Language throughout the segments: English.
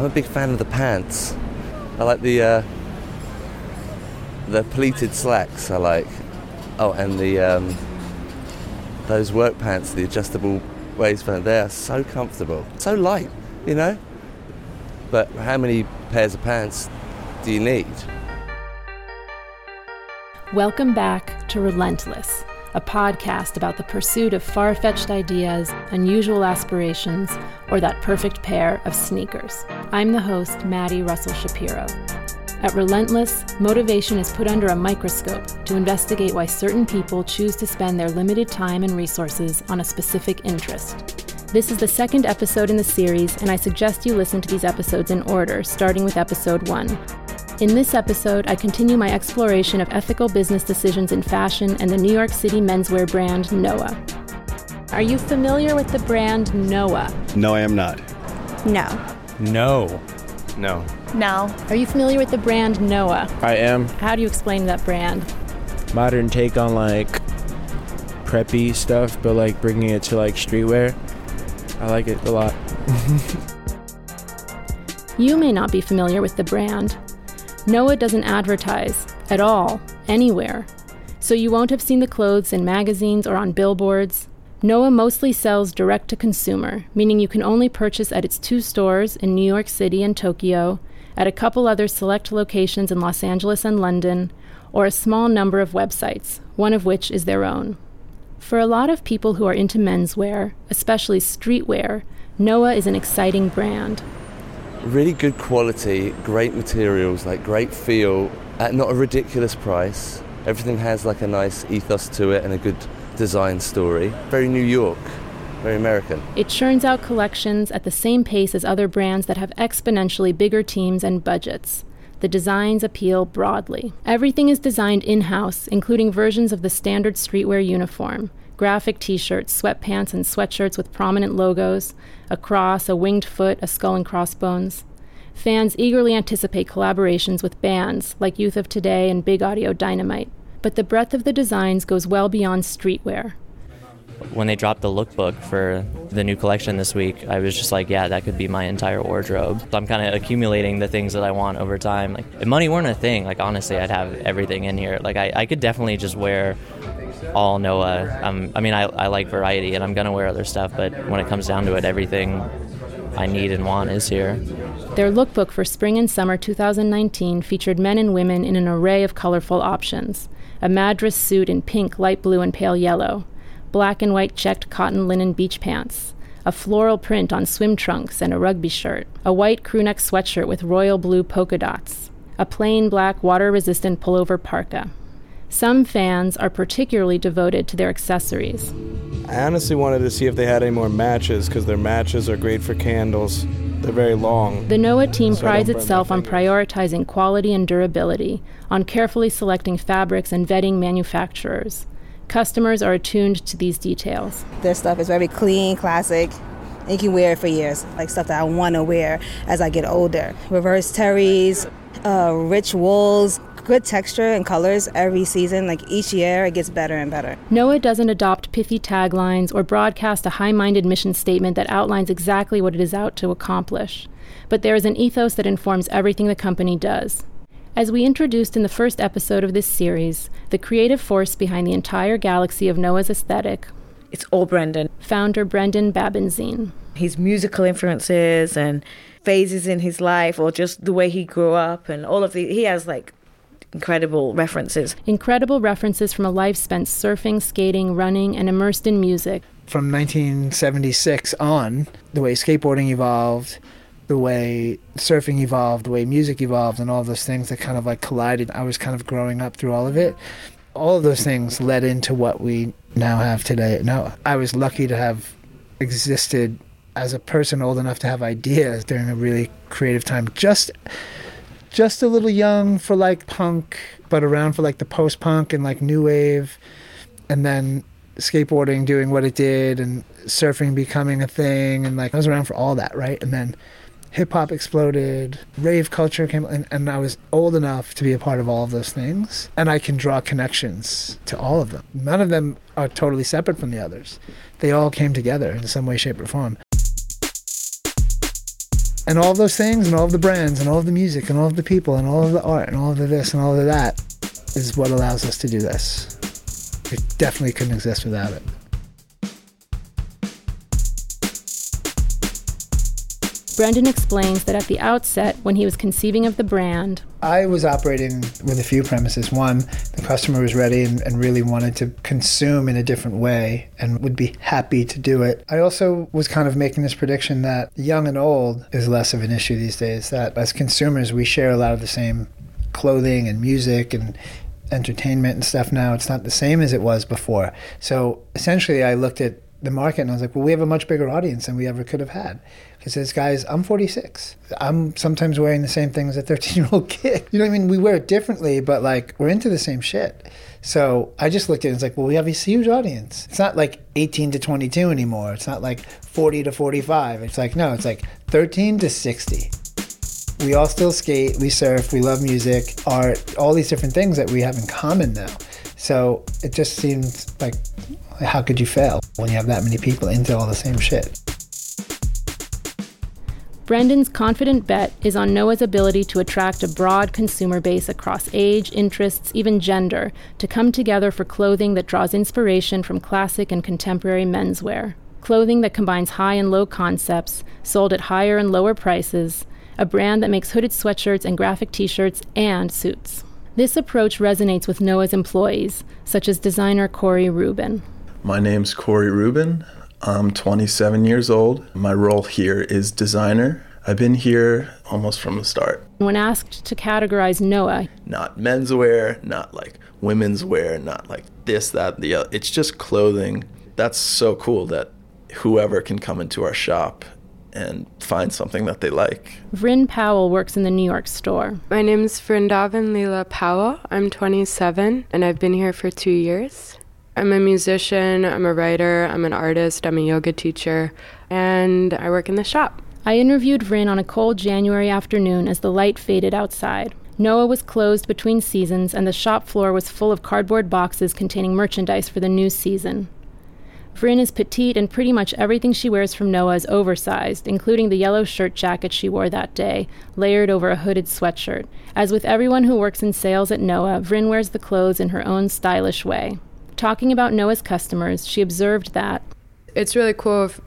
I'm a big fan of the pants. I like the uh, the pleated slacks. I like. Oh, and the um, those work pants, the adjustable waistband. They are so comfortable, so light. You know. But how many pairs of pants do you need? Welcome back to Relentless, a podcast about the pursuit of far fetched ideas, unusual aspirations, or that perfect pair of sneakers. I'm the host, Maddie Russell Shapiro. At Relentless, motivation is put under a microscope to investigate why certain people choose to spend their limited time and resources on a specific interest. This is the second episode in the series, and I suggest you listen to these episodes in order, starting with episode 1. In this episode, I continue my exploration of ethical business decisions in fashion and the New York City menswear brand Noah. Are you familiar with the brand Noah? No, I am not. No. No. No. No. Are you familiar with the brand Noah? I am. How do you explain that brand? Modern take on like preppy stuff, but like bringing it to like streetwear. I like it a lot. You may not be familiar with the brand. Noah doesn't advertise at all, anywhere. So you won't have seen the clothes in magazines or on billboards. Noah mostly sells direct to consumer, meaning you can only purchase at its two stores in New York City and Tokyo, at a couple other select locations in Los Angeles and London, or a small number of websites, one of which is their own. For a lot of people who are into menswear, especially streetwear, Noah is an exciting brand. Really good quality, great materials, like great feel, at not a ridiculous price. Everything has like a nice ethos to it and a good design story. Very New York, very American. It churns out collections at the same pace as other brands that have exponentially bigger teams and budgets. The designs appeal broadly. Everything is designed in house, including versions of the standard streetwear uniform graphic t shirts, sweatpants, and sweatshirts with prominent logos, a cross, a winged foot, a skull and crossbones. Fans eagerly anticipate collaborations with bands like Youth of Today and Big Audio Dynamite. But the breadth of the designs goes well beyond streetwear. when they dropped the lookbook for the new collection this week, I was just like, yeah, that could be my entire wardrobe. So I'm kind of accumulating the things that I want over time. Like, if money weren't a thing, like honestly, I'd have everything in here. Like, I, I could definitely just wear all Noah. Um, I mean, I, I like variety, and I'm gonna wear other stuff. But when it comes down to it, everything I need and want is here. Their lookbook for spring and summer 2019 featured men and women in an array of colorful options a madras suit in pink, light blue, and pale yellow, black and white checked cotton linen beach pants, a floral print on swim trunks and a rugby shirt, a white crewneck sweatshirt with royal blue polka dots, a plain black water resistant pullover parka. Some fans are particularly devoted to their accessories. I honestly wanted to see if they had any more matches because their matches are great for candles. They're very long. The Noah team So prides itself on prioritizing quality and durability, on carefully selecting fabrics and vetting manufacturers. Customers are attuned to these details. Their stuff is very clean, classic. And you can wear it for years, like stuff that I want to wear as I get older. Reverse terries, uh, rich wools, good texture and colors every season. Like each year, it gets better and better. Noah doesn't adopt pithy taglines or broadcast a high minded mission statement that outlines exactly what it is out to accomplish. But there is an ethos that informs everything the company does. As we introduced in the first episode of this series, the creative force behind the entire galaxy of Noah's aesthetic, It's all Brendon. founder Brendon Babenzien. His musical influences and phases in his life, or just the way he grew up, and all of the. He has like incredible references. Incredible references from a life spent surfing, skating, running, and immersed in music. from 1976 on, the way skateboarding evolved, the way surfing evolved, the way music evolved, and all those things that kind of like collided. I was kind of growing up through all of it. All of those things led into what we now have today. Now, I was lucky to have existed as a person old enough to have ideas during a really creative time. Just just a little young for like punk, but around for like the post punk and like new wave. And then skateboarding doing what it did and surfing becoming a thing and like I was around for all that, right? And then hip hop exploded, rave culture came and, and I was old enough to be a part of all of those things. And I can draw connections to all of them. None of them are totally separate from the others. They all came together in some way, shape, or form. And all of those things, and all of the brands, and all of the music, and all of the people, and all of the art, and all of the this, and all of that is what allows us to do this. It definitely couldn't exist without it. Brendon explains that at the outset, when he was conceiving of the brand, I was operating with a few premises. One, the customer was ready and, and, really wanted to consume in a different way and would be happy to do it. I also was kind of making this prediction that young and old is less of an issue these days, that as consumers, we share a lot of the same clothing and music and entertainment and stuff now. It's not the same as it was before. So essentially, I looked at the market and I was like, well, we have a much bigger audience than we ever could have had. Because this guys, I'm 46. I'm sometimes wearing the same thing as a 13 year old kid. You know what I mean? We wear it differently, but like we're into the same shit. So I just looked at it and it's like, well, we have this huge audience. It's not like 18 to 22 anymore. It's not like 40 to 45. It's like, no, it's like 13 to 60. We all still skate, we surf, we love music, art, all these different things that we have in common now. So it just seems like, how could you fail when you have that many people into all the same shit? Brendon's confident bet is on Noah's ability to attract a broad consumer base across age, interests, even gender, to come together for clothing that draws inspiration from classic and contemporary menswear. Clothing that combines high and low concepts, sold at higher and lower prices, a brand that makes hooded sweatshirts and graphic t shirts and suits. This approach resonates with Noah's employees, such as designer Corey Rubin. My name's Corey Rubin. I'm 27 years old. My role here is designer. I've been here almost from the start. When asked to categorize Noah, not menswear, not like women's wear, not like this, that, the other. It's just clothing. That's so cool that whoever can come into our shop and find something that they like. Vryn Powell works in the New York store. My name is Vrindavan Leela Powell. I'm 27 and I've been here for two years. I'm a musician, I'm a writer, I'm an artist, I'm a yoga teacher, and I work in the shop. I interviewed Vryn on a cold January afternoon as the light faded outside. Noah was closed between seasons, and the shop floor was full of cardboard boxes containing merchandise for the new season. Vryn is petite, and pretty much everything she wears from Noah is oversized, including the yellow shirt jacket she wore that day, layered over a hooded sweatshirt. As with everyone who works in sales at Noah, Vryn wears the clothes in her own stylish way. Talking about Noah's customers, she observed that it's really cool if,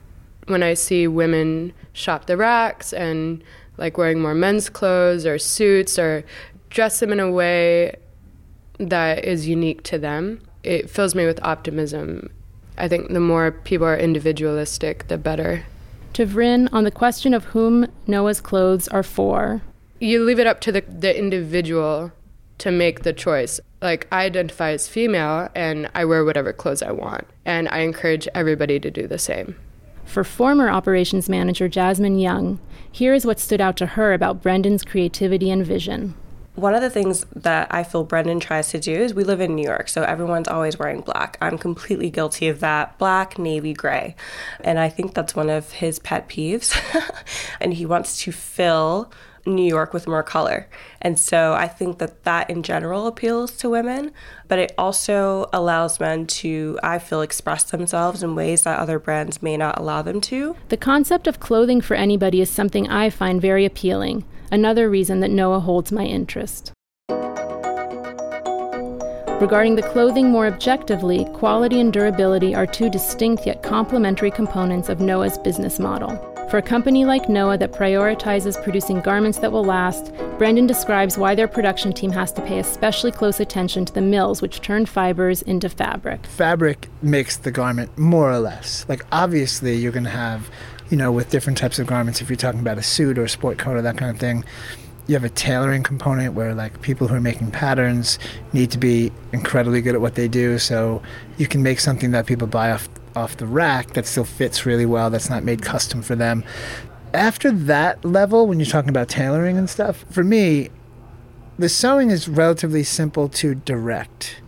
when I see women shop the racks and like wearing more men's clothes or suits or dress them in a way that is unique to them. It fills me with optimism. I think the more people are individualistic, the better. To Vryn, on the question of whom Noah's clothes are for, you leave it up to the, the individual to make the choice. Like, I identify as female and I wear whatever clothes I want. And I encourage everybody to do the same. For former operations manager Jasmine Young, here is what stood out to her about Brendon's creativity and vision. One of the things that I feel Brendon tries to do is we live in New York, so everyone's always wearing black. I'm completely guilty of that black, navy, gray. And I think that's one of his pet peeves. and he wants to fill New York with more color. And so I think that that in general appeals to women, but it also allows men to, I feel, express themselves in ways that other brands may not allow them to. The concept of clothing for anybody is something I find very appealing, another reason that Noah holds my interest. Regarding the clothing more objectively, quality and durability are two distinct yet complementary components of Noah's business model. For a company like Noah that prioritizes producing garments that will last, Brendon describes why their production team has to pay especially close attention to the mills which turn fibers into fabric. Fabric makes the garment more or less. Like, obviously, you're going to have, you know, with different types of garments, if you're talking about a suit or a sport coat or that kind of thing, you have a tailoring component where like people who are making patterns need to be incredibly good at what they do so you can make something that people buy off off the rack that still fits really well, that's not made custom for them. After that level, when you're talking about tailoring and stuff, for me, the sewing is relatively simple to direct.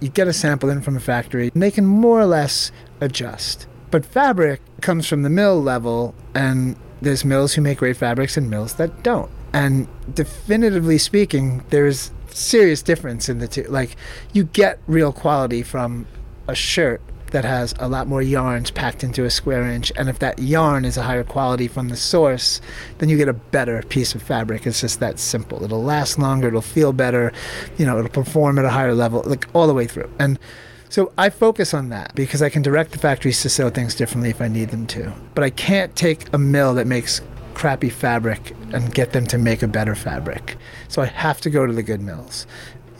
You get a sample in from a factory, and they can more or less adjust. But fabric comes from the mill level, and there's mills who make great fabrics and mills that don't. And definitively speaking, there's serious difference in the two. Like, you get real quality from a shirt that has a lot more yarns packed into a square inch. And if that yarn is a higher quality from the source, then you get a better piece of fabric. It's just that simple. It'll last longer, it'll feel better, you know, it'll perform at a higher level, like all the way through. And so I focus on that because I can direct the factories to sew things differently if I need them to. But I can't take a mill that makes crappy fabric and get them to make a better fabric. So I have to go to the good mills.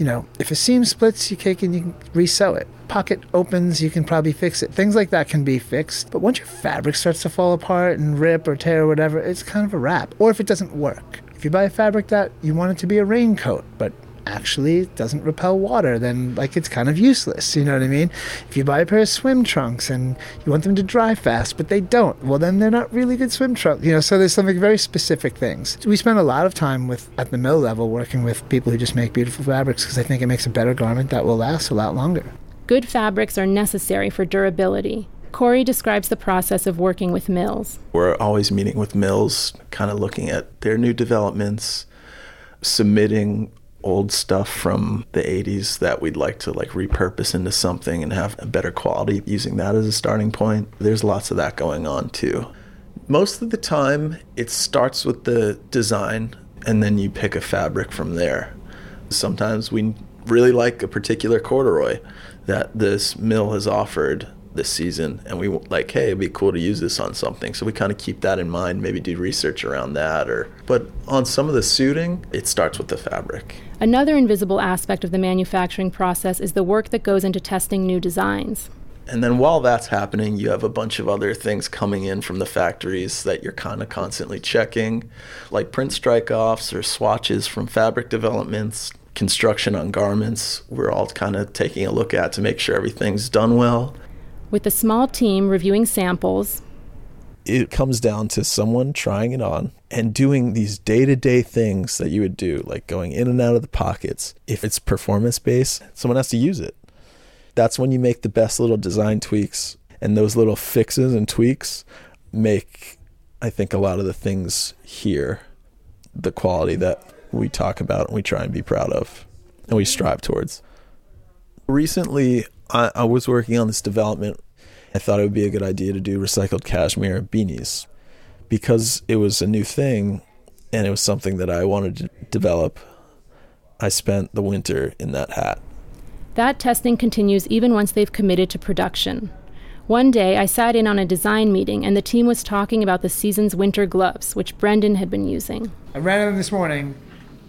You know, if a seam splits, you and you can resew it. Pocket opens, you can probably fix it. Things like that can be fixed. But once your fabric starts to fall apart and rip or tear or whatever, it's kind of a wrap. Or if it doesn't work. If you buy a fabric that you want it to be a raincoat, but actually doesn't repel water, then like it's kind of useless. You know what I mean? If you buy a pair of swim trunks and you want them to dry fast, but they don't, well then they're not really good swim trunks. You know, so there's something very specific things. We spend a lot of time with at the mill level working with people who just make beautiful fabrics because I think it makes a better garment that will last a lot longer. Good fabrics are necessary for durability. Corey describes the process of working with mills. We're always meeting with mills, kind of looking at their new developments, submitting old stuff from the 80s that we'd like to like repurpose into something and have a better quality using that as a starting point. There's lots of that going on too. Most of the time it starts with the design and then you pick a fabric from there. Sometimes we really like a particular corduroy that this mill has offered this season and we like hey it'd be cool to use this on something so we kind of keep that in mind maybe do research around that or but on some of the suiting it starts with the fabric Another invisible aspect of the manufacturing process is the work that goes into testing new designs. And then while that's happening, you have a bunch of other things coming in from the factories that you're kind of constantly checking, like print strike offs or swatches from fabric developments, construction on garments. We're all kind of taking a look at to make sure everything's done well. With a small team reviewing samples, it comes down to someone trying it on and doing these day to day things that you would do, like going in and out of the pockets. If it's performance based, someone has to use it. That's when you make the best little design tweaks. And those little fixes and tweaks make, I think, a lot of the things here the quality that we talk about and we try and be proud of and we strive towards. Recently, I, I was working on this development I thought it would be a good idea to do recycled cashmere beanies because it was a new thing and it was something that I wanted to develop. I spent the winter in that hat. That testing continues even once they've committed to production. One day, I sat in on a design meeting and the team was talking about the season's winter gloves, which Brendon had been using. I ran them this morning,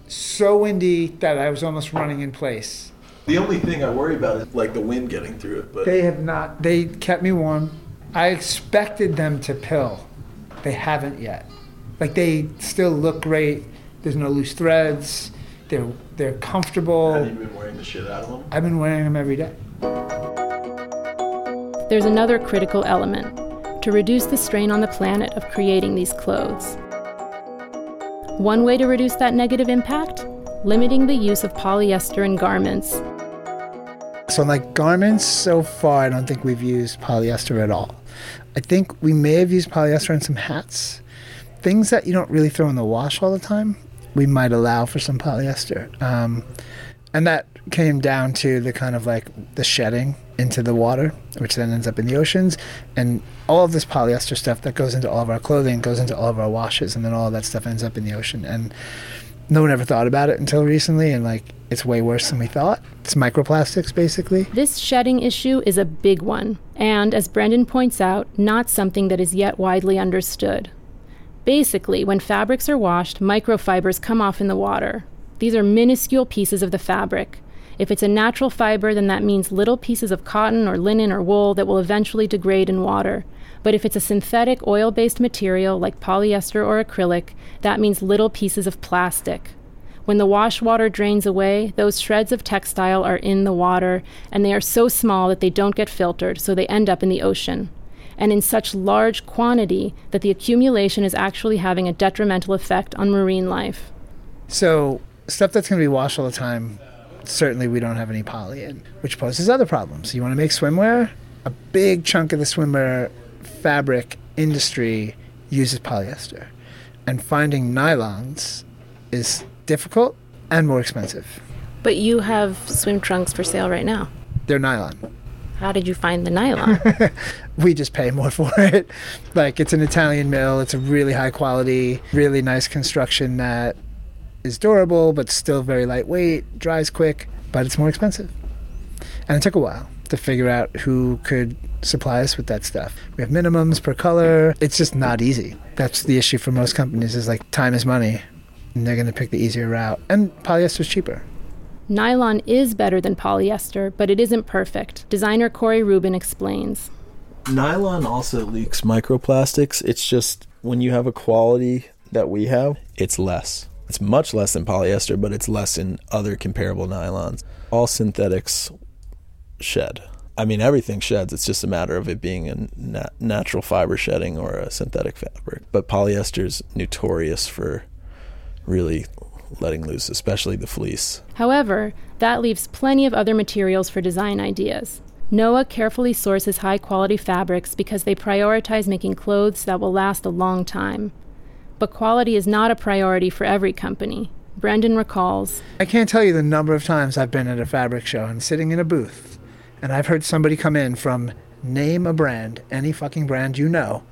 so windy that I was almost running in place. The only thing I worry about is like the wind getting through it. But They have not. They kept me warm. I expected them to pill. They haven't yet. Like they still look great. There's no loose threads. They're they're comfortable. have you been wearing the shit out of them? I've been wearing them every day. There's another critical element to reduce the strain on the planet of creating these clothes. One way to reduce that negative impact? Limiting the use of polyester in garments So, on like garments, so far, I don't think we've used polyester at all. I think we may have used polyester in some hats. Things that you don't really throw in the wash all the time, we might allow for some polyester. Um, and that came down to the kind of like the shedding into the water, which then ends up in the oceans. And all of this polyester stuff that goes into all of our clothing goes into all of our washes, and then all that stuff ends up in the ocean. And no one ever thought about it until recently, and like it's way worse than we thought. It's microplastics, basically. This shedding issue is a big one, and as Brendon points out, not something that is yet widely understood. Basically, when fabrics are washed, microfibers come off in the water. These are minuscule pieces of the fabric. If it's a natural fiber, then that means little pieces of cotton or linen or wool that will eventually degrade in water. But if it's a synthetic oil based material like polyester or acrylic, that means little pieces of plastic. When the wash water drains away, those shreds of textile are in the water, and they are so small that they don't get filtered, so they end up in the ocean. And in such large quantity that the accumulation is actually having a detrimental effect on marine life. So, stuff that's going to be washed all the time, certainly we don't have any poly in, which poses other problems. You want to make swimwear? A big chunk of the swimwear fabric industry uses polyester. And finding nylons is difficult and more expensive. But you have swim trunks for sale right now. They're nylon. How did you find the nylon? we just pay more for it. Like it's an Italian mill. It's a really high quality, really nice construction that is durable but still very lightweight, dries quick, but it's more expensive. And it took a while to figure out who could supply us with that stuff. We have minimums per color. It's just not easy. That's the issue for most companies is like time is money. And they're going to pick the easier route. And polyester's cheaper. Nylon is better than polyester, but it isn't perfect. Designer Corey Rubin explains. Nylon also leaks microplastics. It's just when you have a quality that we have, it's less. It's much less than polyester, but it's less in other comparable nylons. All synthetics shed. I mean, everything sheds. It's just a matter of it being a nat- natural fiber shedding or a synthetic fabric. But polyester is notorious for really letting loose, especially the fleece. However, that leaves plenty of other materials for design ideas. Noah carefully sources high quality fabrics because they prioritize making clothes that will last a long time. But quality is not a priority for every company. Brendon recalls I can't tell you the number of times I've been at a fabric show and sitting in a booth, and I've heard somebody come in from name a brand, any fucking brand you know,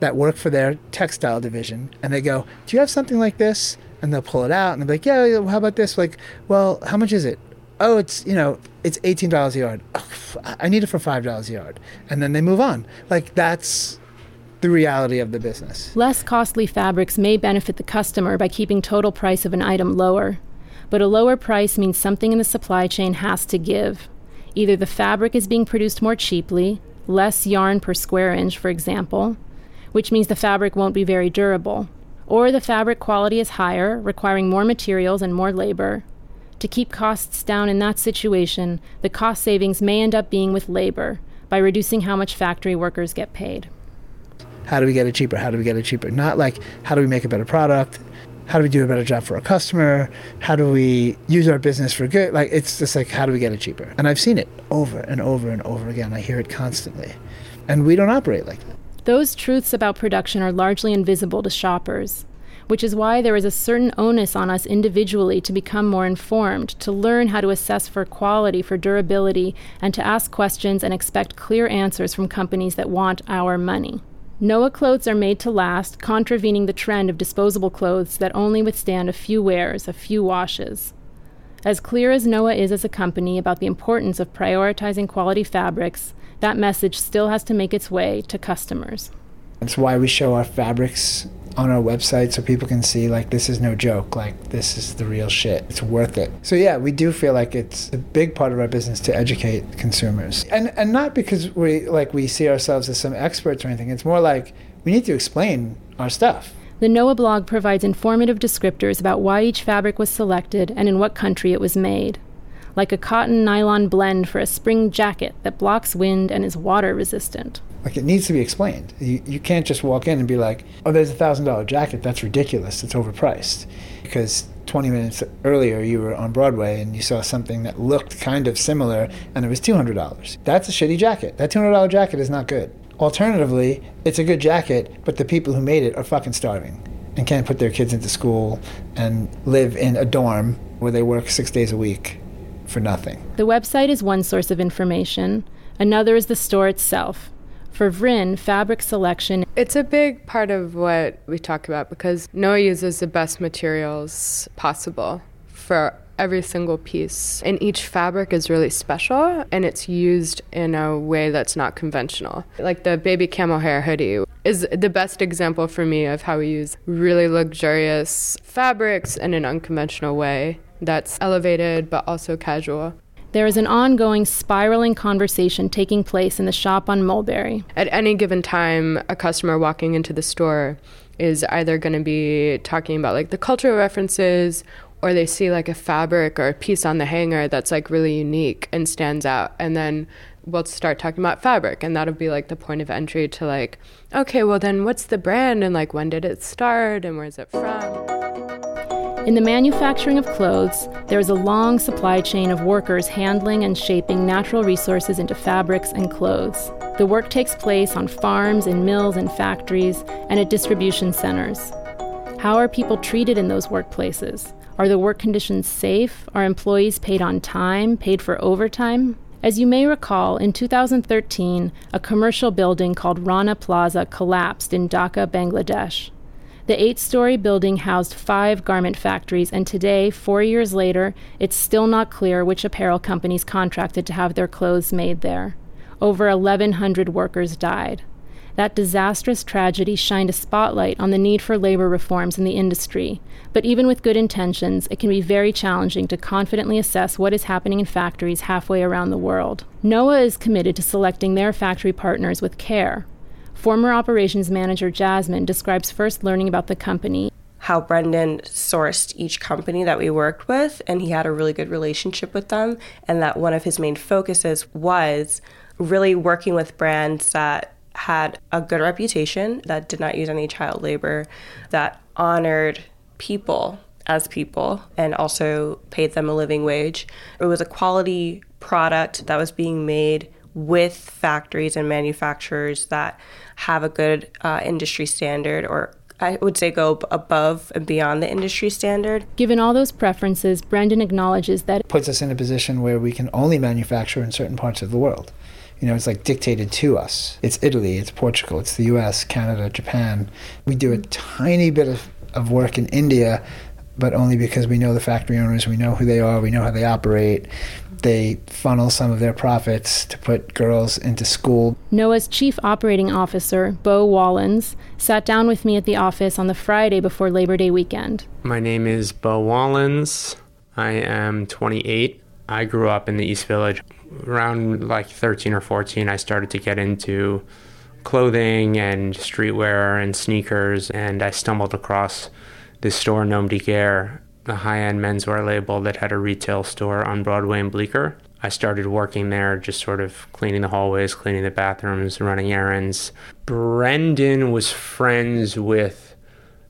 that work for their textile division, and they go, Do you have something like this? And they'll pull it out and they'll be like, Yeah, how about this? Like, well, how much is it? Oh, it's, you know, it's $18 a yard. Oh, I need it for $5 a yard. And then they move on. Like, that's the reality of the business. less costly fabrics may benefit the customer by keeping total price of an item lower. But a lower price means something in the supply chain has to give. Either the fabric is being produced more cheaply, less yarn per square inch, for example, which means the fabric won't be very durable, or the fabric quality is higher, requiring more materials and more labor. To keep costs down in that situation, the cost savings may end up being with labor by reducing how much factory workers get paid. How do we get it cheaper? How do we get it cheaper? Not like how do we make a better product? How do we do a better job for our customer? How do we use our business for good? Like it's just like how do we get it cheaper? And I've seen it over and over and over again. I hear it constantly. And we don't operate like that. Those truths about production are largely invisible to shoppers, which is why there is a certain onus on us individually to become more informed, to learn how to assess for quality, for durability, and to ask questions and expect clear answers from companies that want our money. Noah clothes are made to last, contravening the trend of disposable clothes that only withstand a few wears, a few washes. As clear as Noah is as a company about the importance of prioritizing quality fabrics, that message still has to make its way to customers. That's why we show our fabrics on our website so people can see like this is no joke like this is the real shit. It's worth it. So yeah we do feel like it's a big part of our business to educate consumers. And and not because we like we see ourselves as some experts or anything. It's more like we need to explain our stuff. The Noah blog provides informative descriptors about why each fabric was selected and in what country it was made. Like a cotton nylon blend for a spring jacket that blocks wind and is water resistant. Like it needs to be explained. You, you can't just walk in and be like oh there's a thousand dollar jacket. That's ridiculous. It's overpriced. Because 20 minutes earlier you were on broadway and you saw something that looked kind of similar and it was $200 that's a shitty jacket. That $200 jacket is not good. Alternatively it's a good jacket but the people who made it are fucking starving and can't put their kids into school and live in a dorm where they work six days a week for nothing. The website is one source of information, another is the store itself. For Vrin, fabric selection It's a big part of what we talk about because Noah uses the best materials possible for every single piece. And each fabric is really special and it's used in a way that's not conventional. Like the baby camel hair hoodie is the best example for me of how we use really luxurious fabrics in an unconventional way that's elevated but also casual. There is an ongoing spiraling conversation taking place in the shop on Mulberry. At any given time, a customer walking into the store is either going to be talking about like the cultural references or they see like a fabric or a piece on the hanger that's like really unique and stands out and then we'll start talking about fabric and that'll be like the point of entry to like okay well then what's the brand and like when did it start and where's it from In the manufacturing of clothes, there is a long supply chain of workers handling and shaping natural resources into fabrics and clothes. The work takes place on farms, in mills and factories, and at distribution centers. How are people treated in those workplaces? Are the work conditions safe? Are employees paid on time, paid for overtime? As you may recall, in 2013, a commercial building called Rana Plaza collapsed in Dhaka, Bangladesh. The eight story building housed five garment factories, and today, four years later, it's still not clear which apparel companies contracted to have their clothes made there. Over 1,100 workers died. That disastrous tragedy shined a spotlight on the need for labor reforms in the industry, but even with good intentions, it can be very challenging to confidently assess what is happening in factories halfway around the world. Noah is committed to selecting their factory partners with care. Former operations manager Jasmine describes first learning about the company how Brendon sourced each company that we worked with, and he had a really good relationship with them, and that one of his main focuses was really working with brands that had a good reputation, that did not use any child labor, that honored people as people and also paid them a living wage. It was a quality product that was being made with factories and manufacturers that have a good uh, industry standard or I would say go above and beyond the industry standard. Given all those preferences, Brendon acknowledges that it puts us in a position where we can only manufacture in certain parts of the world. You know, it's like dictated to us. It's Italy, it's Portugal, it's the US, Canada, Japan. We do a tiny bit of, of work in India, but only because we know the factory owners, we know who they are, we know how they operate. They funnel some of their profits to put girls into school. Noah's chief operating officer, Beau Wollens, sat down with me at the office on the Friday before Labor Day weekend. My name is Beau Wollens. I am 28. I grew up in the East Village around like 13 or 14, I started to get into clothing and streetwear and sneakers, and I stumbled across this store, Nom de Guerre, a high end menswear label that had a retail store on Broadway and Bleecker. I started working there, just sort of cleaning the hallways, cleaning the bathrooms, running errands. Brendon was friends with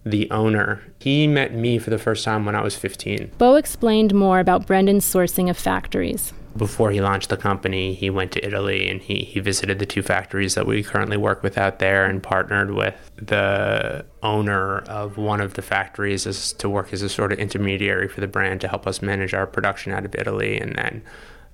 the owner. He met me for the first time when I was 15. Beau explained more about Brendon's sourcing of factories before he launched the company, he went to Italy and he, he visited the two factories that we currently work with out there and partnered with the owner of one of the factories as to work as a sort of intermediary for the brand to help us manage our production out of Italy. And then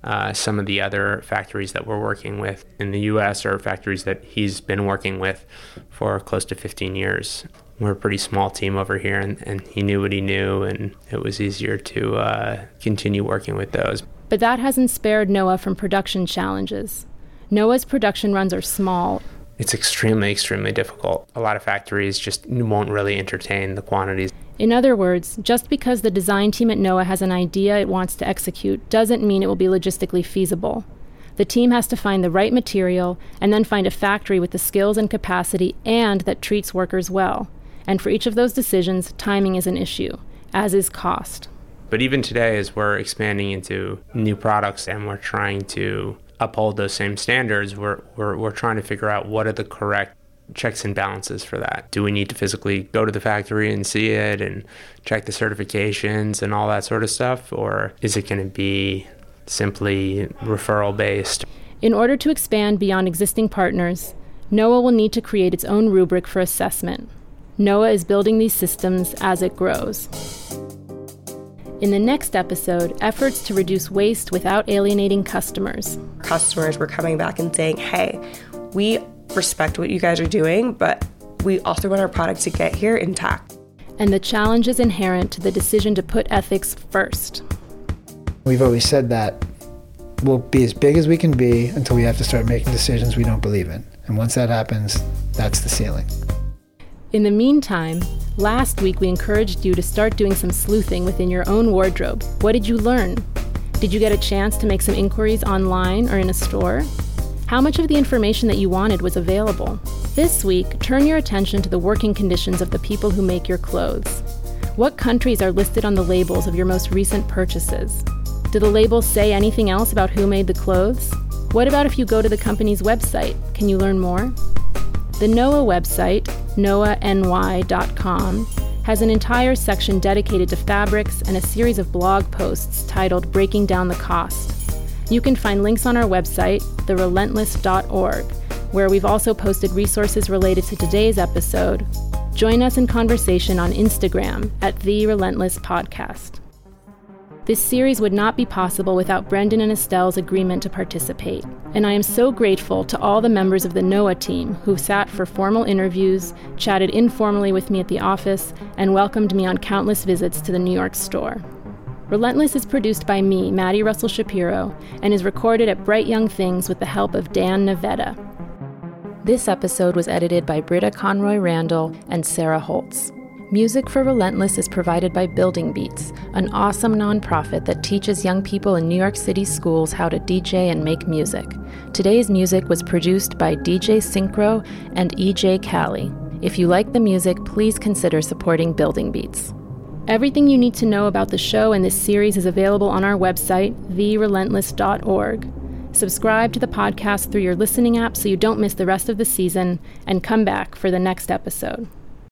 uh, some of the other factories that we're working with in the US are factories that he's been working with for close to 15 years. We're a pretty small team over here, and, and he knew what he knew, and it was easier to uh, continue working with those. But that hasn't spared Noah from production challenges. Noah's production runs are small. It's extremely, extremely difficult. A lot of factories just won't really entertain the quantities. In other words, just because the design team at Noah has an idea it wants to execute doesn't mean it will be logistically feasible. The team has to find the right material and then find a factory with the skills and capacity and that treats workers well. And for each of those decisions, timing is an issue, as is cost. But even today, as we're expanding into new products and we're trying to uphold those same standards, we're, we're, we're trying to figure out what are the correct checks and balances for that. Do we need to physically go to the factory and see it and check the certifications and all that sort of stuff? Or is it going to be simply referral based? In order to expand beyond existing partners, Noah will need to create its own rubric for assessment. Noah is building these systems as it grows. In the next episode, efforts to reduce waste without alienating customers. Customers were coming back and saying, hey, we respect what you guys are doing, but we also want our product to get here intact. And the challenges inherent to the decision to put ethics first. We've always said that we'll be as big as we can be until we have to start making decisions we don't believe in. And once that happens, that's the ceiling. In the meantime, last week we encouraged you to start doing some sleuthing within your own wardrobe. What did you learn? Did you get a chance to make some inquiries online or in a store? How much of the information that you wanted was available? This week, turn your attention to the working conditions of the people who make your clothes. What countries are listed on the labels of your most recent purchases? Do the labels say anything else about who made the clothes? What about if you go to the company's website? Can you learn more? The Noah website, noahny.com, has an entire section dedicated to fabrics and a series of blog posts titled Breaking Down the Cost. You can find links on our website, therelentless.org, where we've also posted resources related to today's episode. Join us in conversation on Instagram at The Relentless Podcast. This series would not be possible without Brendon and Estelle's agreement to participate, and I am so grateful to all the members of the Noah team who sat for formal interviews, chatted informally with me at the office, and welcomed me on countless visits to the New York store. Relentless is produced by me, Maddie Russell Shapiro, and is recorded at Bryght Young Things with the help of Dan Navetta. This episode was edited by Britta Conroy Randall and Sarah Holtz. Music for Relentless is provided by Building Beats, an awesome nonprofit that teaches young people in New York City schools how to DJ and make music. Today's music was produced by DJ Synchro and EJ Cali. If you like the music, please consider supporting Building Beats. Everything you need to know about the show and this series is available on our website, therelentless.org. Subscribe to the podcast through your listening app so you don't miss the rest of the season, and come back for the next episode.